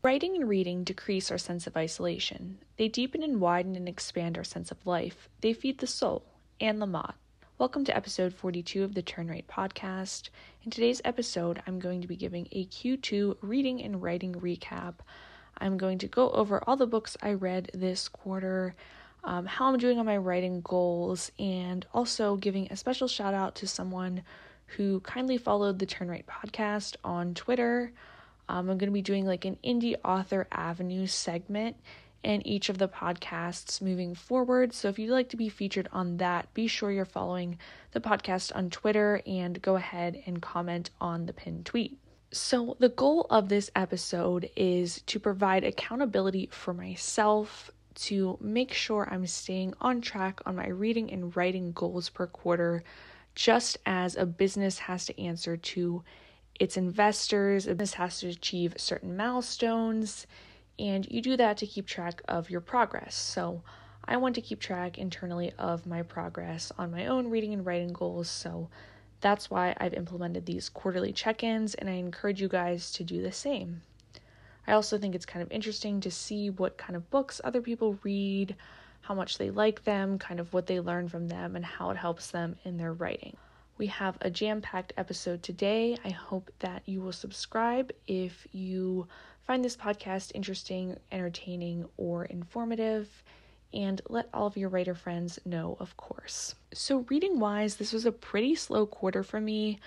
Writing and reading decrease our sense of isolation. They deepen and widen and expand our sense of life. They feed the soul. Anne Lamott. Welcome to episode 42 of the Turn Right podcast. In today's episode, I'm going to be giving a Q2 reading and writing recap. I'm going to go over all the books I read this quarter, um, how I'm doing on my writing goals, and also giving a special shout out to someone who kindly followed the Turn Right podcast on Twitter. Um, I'm going to be doing like an indie author avenue segment in each of the podcasts moving forward. So if you'd like to be featured on that, be sure you're following the podcast on Twitter and go ahead and comment on the pinned tweet. So, the goal of this episode is to provide accountability for myself to make sure I'm staying on track on my reading and writing goals per quarter, just as a business has to answer to its investors. A business has to achieve certain milestones, and you do that to keep track of your progress. So, I want to keep track internally of my progress on my own reading and writing goals. So, that's why I've implemented these quarterly check ins, and I encourage you guys to do the same. I also think it's kind of interesting to see what kind of books other people read, how much they like them, kind of what they learn from them, and how it helps them in their writing. We have a jam packed episode today. I hope that you will subscribe if you find this podcast interesting, entertaining, or informative and let all of your writer friends know, of course. So, reading wise, this was a pretty slow quarter for me.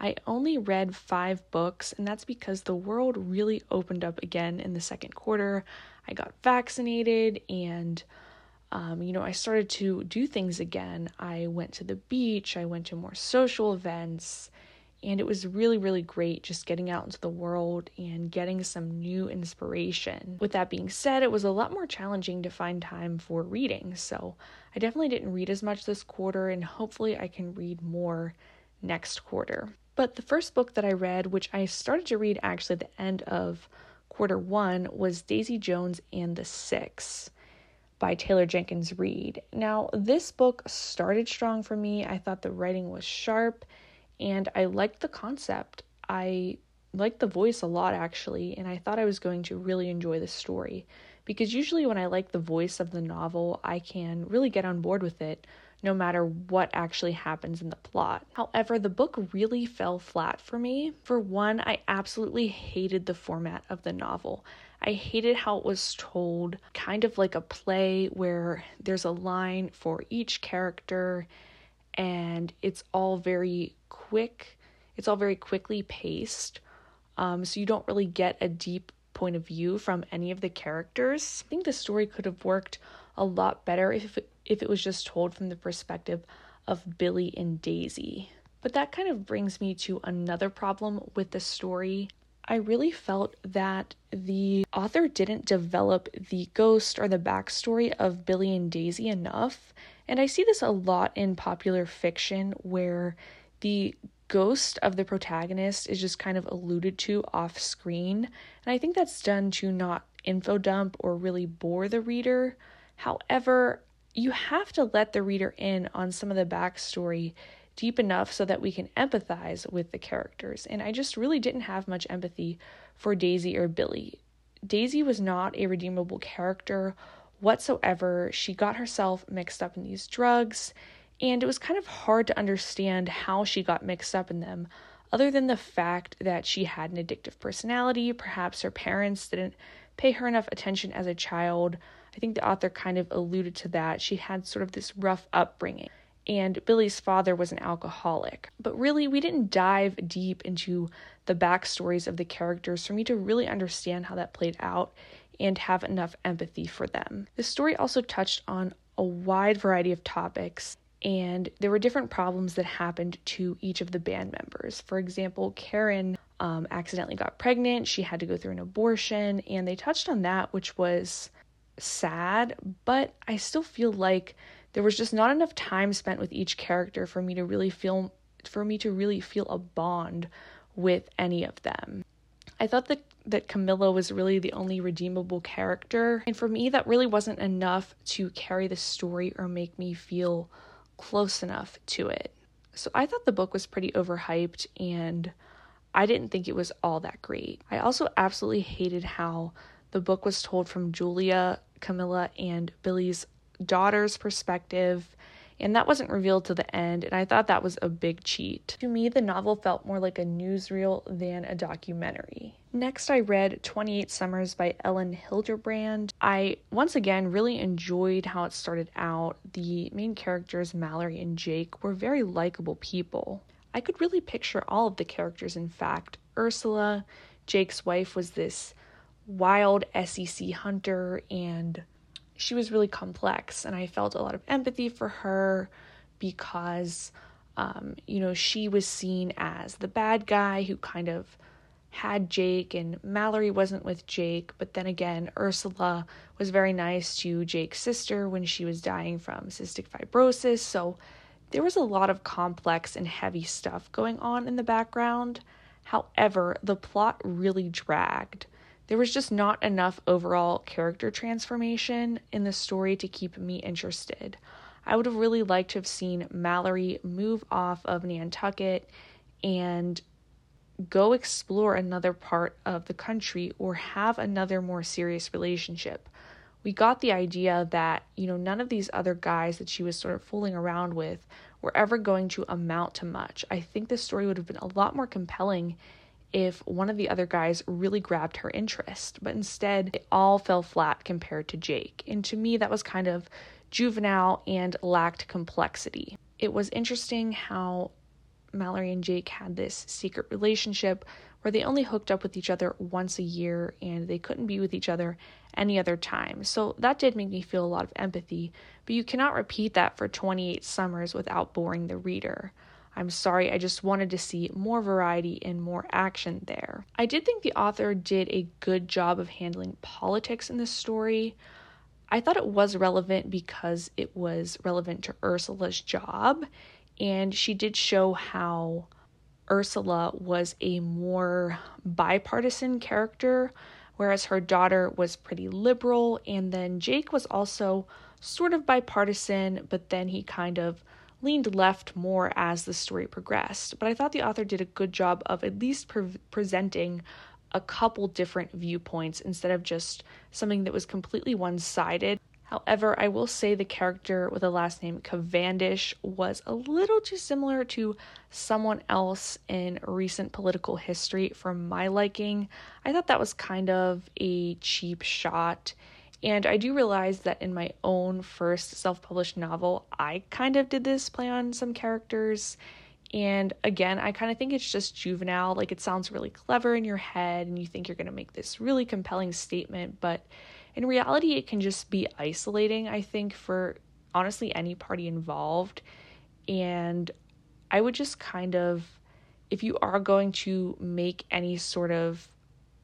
I only read five books, and that's because the world really opened up again in the second quarter. I got vaccinated and um, you know, I started to do things again. I went to the beach, I went to more social events, and it was really, really great just getting out into the world and getting some new inspiration. With that being said, it was a lot more challenging to find time for reading, so I definitely didn't read as much this quarter, and hopefully, I can read more next quarter. But the first book that I read, which I started to read actually at the end of quarter one, was Daisy Jones and the Six by Taylor Jenkins Reid. Now, this book started strong for me. I thought the writing was sharp and I liked the concept. I liked the voice a lot actually, and I thought I was going to really enjoy the story because usually when I like the voice of the novel, I can really get on board with it no matter what actually happens in the plot. However, the book really fell flat for me. For one, I absolutely hated the format of the novel. I hated how it was told, kind of like a play where there's a line for each character and it's all very quick. It's all very quickly paced. Um, so you don't really get a deep point of view from any of the characters. I think the story could have worked a lot better if it, if it was just told from the perspective of Billy and Daisy. But that kind of brings me to another problem with the story. I really felt that the author didn't develop the ghost or the backstory of Billy and Daisy enough. And I see this a lot in popular fiction where the ghost of the protagonist is just kind of alluded to off screen. And I think that's done to not info dump or really bore the reader. However, you have to let the reader in on some of the backstory deep enough so that we can empathize with the characters. And I just really didn't have much empathy for Daisy or Billy. Daisy was not a redeemable character whatsoever. She got herself mixed up in these drugs, and it was kind of hard to understand how she got mixed up in them, other than the fact that she had an addictive personality. Perhaps her parents didn't pay her enough attention as a child. I think the author kind of alluded to that. She had sort of this rough upbringing and Billy's father was an alcoholic. But really, we didn't dive deep into the backstories of the characters for me to really understand how that played out and have enough empathy for them. The story also touched on a wide variety of topics, and there were different problems that happened to each of the band members. For example, Karen um, accidentally got pregnant, she had to go through an abortion, and they touched on that, which was sad, but I still feel like there was just not enough time spent with each character for me to really feel for me to really feel a bond with any of them. I thought that that Camilla was really the only redeemable character, and for me that really wasn't enough to carry the story or make me feel close enough to it. So I thought the book was pretty overhyped and I didn't think it was all that great. I also absolutely hated how the book was told from Julia, Camilla, and Billy's daughter's perspective, and that wasn't revealed to the end, and I thought that was a big cheat. To me, the novel felt more like a newsreel than a documentary. Next, I read 28 Summers by Elin Hilderbrand. I once again really enjoyed how it started out. The main characters, Mallory and Jake, were very likable people. I could really picture all of the characters, in fact. Ursula, Jake's wife, was this wild SEC hunter, and she was really complex. And I felt a lot of empathy for her because, um, you know, she was seen as the bad guy who kind of had Jake, and Mallory wasn't with Jake. But then again, Ursula was very nice to Jake's sister when she was dying from cystic fibrosis. So there was a lot of complex and heavy stuff going on in the background. However, the plot really dragged. There was just not enough overall character transformation in the story to keep me interested. I would have really liked to have seen Mallory move off of Nantucket and go explore another part of the country or have another more serious relationship. We got the idea that, you know, none of these other guys that she was sort of fooling around with were ever going to amount to much. I think this story would have been a lot more compelling if one of the other guys really grabbed her interest, but instead it all fell flat compared to Jake. And to me, that was kind of juvenile and lacked complexity. It was interesting how Mallory and Jake had this secret relationship where they only hooked up with each other once a year and they couldn't be with each other any other time. So that did make me feel a lot of empathy, but you cannot repeat that for 28 summers without boring the reader. I'm sorry, I just wanted to see more variety and more action there. I did think the author did a good job of handling politics in this story. I thought it was relevant because it was relevant to Ursula's job and she did show how Ursula was a more bipartisan character, whereas her daughter was pretty liberal, and then Jake was also sort of bipartisan, but then he kind of leaned left more as the story progressed. But I thought the author did a good job of at least pre- presenting a couple different viewpoints instead of just something that was completely one sided. However, I will say the character with the last name Cavendish was a little too similar to someone else in recent political history for my liking. I thought that was kind of a cheap shot. And I do realize that in my own first self published novel, I kind of did this play on some characters. And again, I kind of think it's just juvenile. Like it sounds really clever in your head, and you think you're going to make this really compelling statement, but in reality, it can just be isolating, I think, for honestly any party involved. And I would just kind of, if you are going to make any sort of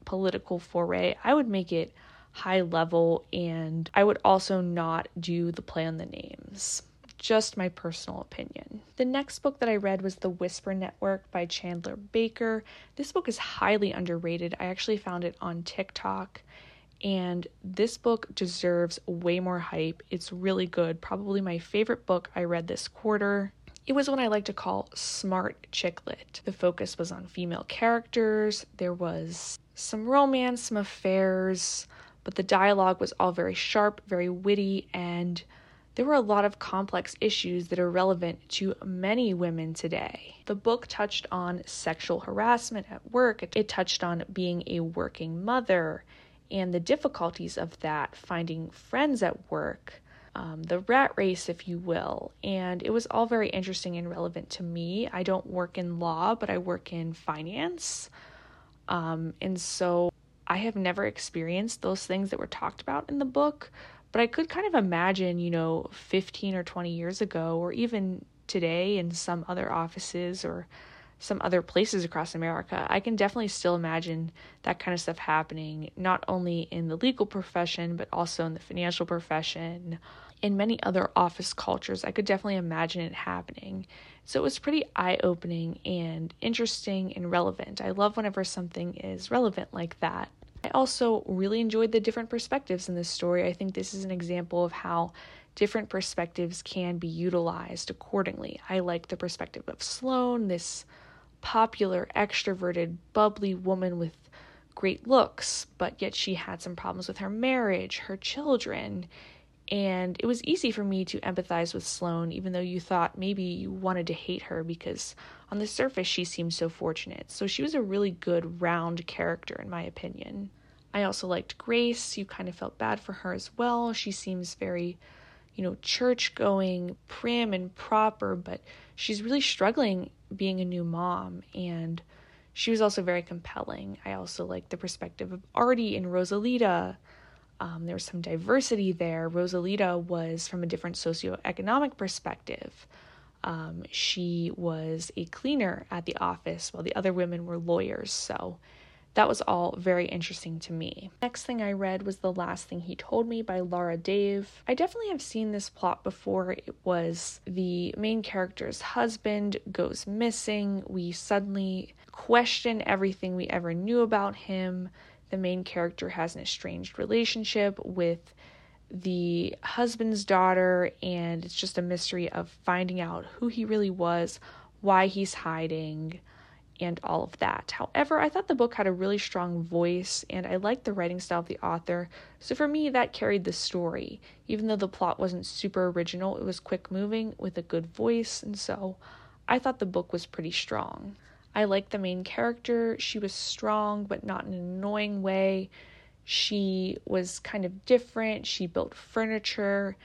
political foray, I would make it high level and I would also not do the play on the names. Just my personal opinion. The next book that I read was The Whisper Network by Chandler Baker. This book is highly underrated. I actually found it on TikTok and this book deserves way more hype. It's really good. Probably my favorite book I read this quarter. It was what I like to call smart chick lit. The focus was on female characters, there was some romance, some affairs, but the dialogue was all very sharp, very witty, and there were a lot of complex issues that are relevant to many women today. The book touched on sexual harassment at work, it touched on being a working mother, and the difficulties of that, finding friends at work, um, the rat race, if you will. And it was all very interesting and relevant to me. I don't work in law, but I work in finance. Um, and so I have never experienced those things that were talked about in the book, but I could kind of imagine, you know, 15 or 20 years ago, or even today in some other offices or some other places across America, I can definitely still imagine that kind of stuff happening, not only in the legal profession, but also in the financial profession, in many other office cultures. I could definitely imagine it happening. So it was pretty eye opening and interesting and relevant. I love whenever something is relevant like that. I also really enjoyed the different perspectives in this story. I think this is an example of how different perspectives can be utilized accordingly. I like the perspective of Sloane, this popular, extroverted, bubbly woman with great looks, but yet she had some problems with her marriage, her children. And it was easy for me to empathize with Sloane, even though you thought maybe you wanted to hate her because on the surface she seemed so fortunate. So she was a really good, round character, in my opinion. I also liked Grace. You kind of felt bad for her as well. She seems very, you know, church going, prim and proper, but she's really struggling being a new mom. And she was also very compelling. I also liked the perspective of Ardie and Rosalita. Um, there was some diversity there. Rosalita was from a different socioeconomic perspective. Um, she was a cleaner at the office while the other women were lawyers. So that was all very interesting to me. Next thing I read was The Last Thing He Told Me by Laura Dave. I definitely have seen this plot before. It was the main character's husband goes missing. We suddenly question everything we ever knew about him. The main character has an estranged relationship with the husband's daughter, and it's just a mystery of finding out who he really was, why he's hiding and all of that. However, I thought the book had a really strong voice and I liked the writing style of the author, so for me, that carried the story. Even though the plot wasn't super original, it was quick moving with a good voice, and so I thought the book was pretty strong. I liked the main character. She was strong, but not in an annoying way. She was kind of different. She built furniture,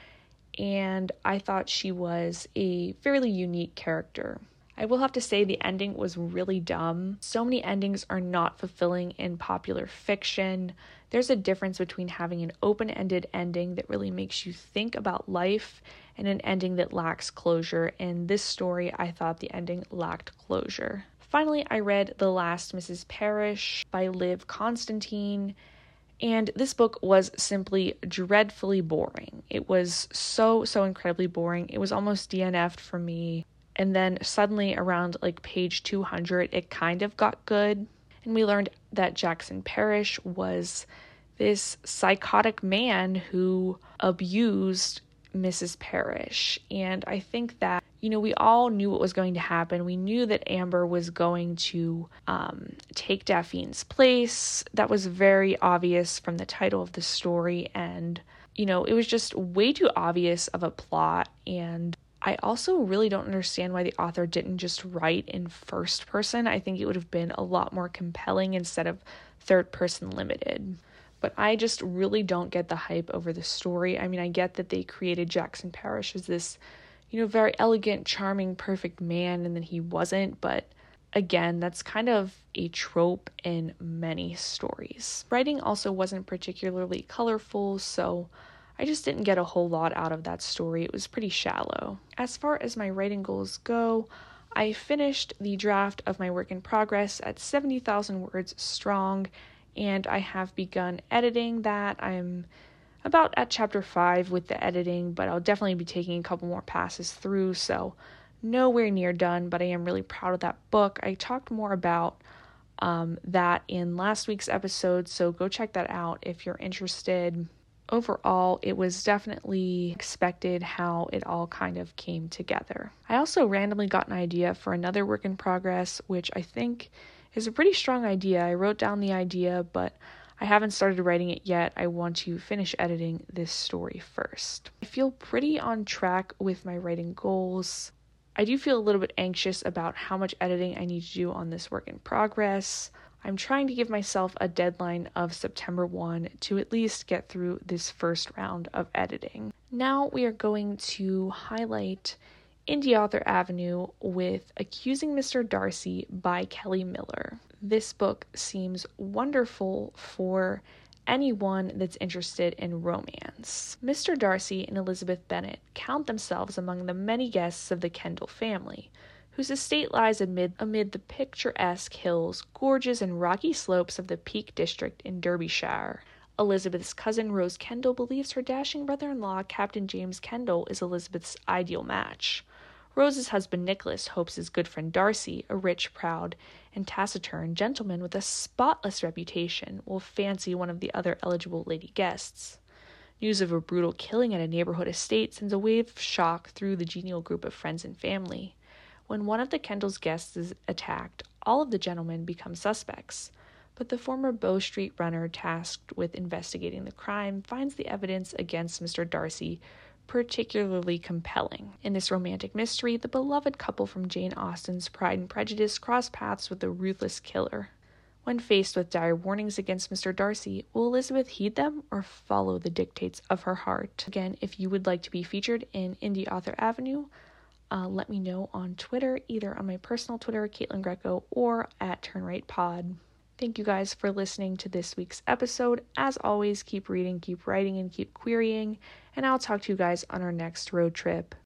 and I thought she was a fairly unique character. I will have to say the ending was really dumb. So many endings are not fulfilling in popular fiction. There's a difference between having an open ended ending that really makes you think about life and an ending that lacks closure. In this story, I thought the ending lacked closure. Finally, I read The Last Mrs. Parrish by Liv Constantine. And this book was simply dreadfully boring. It was so, so incredibly boring. It was almost DNF'd for me. And then suddenly around like page 200, it kind of got good. And we learned that Jackson Parrish was this psychotic man who abused Mrs. Parrish. And I think that, you know, we all knew what was going to happen. We knew that Amber was going to um, take Daphne's place. That was very obvious from the title of the story. And, you know, it was just way too obvious of a plot. And I also really don't understand why the author didn't just write in first person. I think it would have been a lot more compelling instead of third person limited. But I just really don't get the hype over the story. I mean, I get that they created Jackson Parrish as this, you know, very elegant, charming, perfect man, and then he wasn't, but again, that's kind of a trope in many stories. Writing also wasn't particularly colorful, so I just didn't get a whole lot out of that story. It was pretty shallow. As far as my writing goals go, I finished the draft of my work in progress at 70,000 words strong, and I have begun editing that. I'm about at chapter 5 with the editing, but I'll definitely be taking a couple more passes through, so nowhere near done, but I am really proud of that book. I talked more about um, that in last week's episode, so go check that out if you're interested overall, it was definitely expected how it all kind of came together. I also randomly got an idea for another work in progress, which I think is a pretty strong idea. I wrote down the idea, but I haven't started writing it yet. I want to finish editing this story first. I feel pretty on track with my writing goals. I do feel a little bit anxious about how much editing I need to do on this work in progress. I'm trying to give myself a deadline of September 1 to at least get through this first round of editing. Now we are going to highlight Indie Author Avenue with Accusing Mr. Darcy by Kelly Miller. This book seems wonderful for anyone that's interested in romance. Mr. Darcy and Elizabeth Bennet count themselves among the many guests of the Kendall family whose estate lies amid, amid the picturesque hills, gorges, and rocky slopes of the Peak District in Derbyshire. Elizabeth's cousin Rose Kendall believes her dashing brother in law, Captain James Kendall, is Elizabeth's ideal match. Rose's husband Nicholas hopes his good friend Darcy, a rich, proud, and taciturn gentleman with a spotless reputation, will fancy one of the other eligible lady guests. News of a brutal killing at a neighborhood estate sends a wave of shock through the genial group of friends and family. When one of the Kendall's guests is attacked, all of the gentlemen become suspects. But the former Bow Street runner tasked with investigating the crime finds the evidence against Mr. Darcy particularly compelling. In this romantic mystery, the beloved couple from Jane Austen's Pride and Prejudice cross paths with a ruthless killer. When faced with dire warnings against Mr. Darcy, will Elizabeth heed them or follow the dictates of her heart? Again, if you would like to be featured in Indie Author Avenue, uh, let me know on Twitter, either on my personal Twitter, Caitlin Greco, or at Turnright Pod. Thank you guys for listening to this week's episode. As always, keep reading, keep writing, and keep querying. And I'll talk to you guys on our next road trip.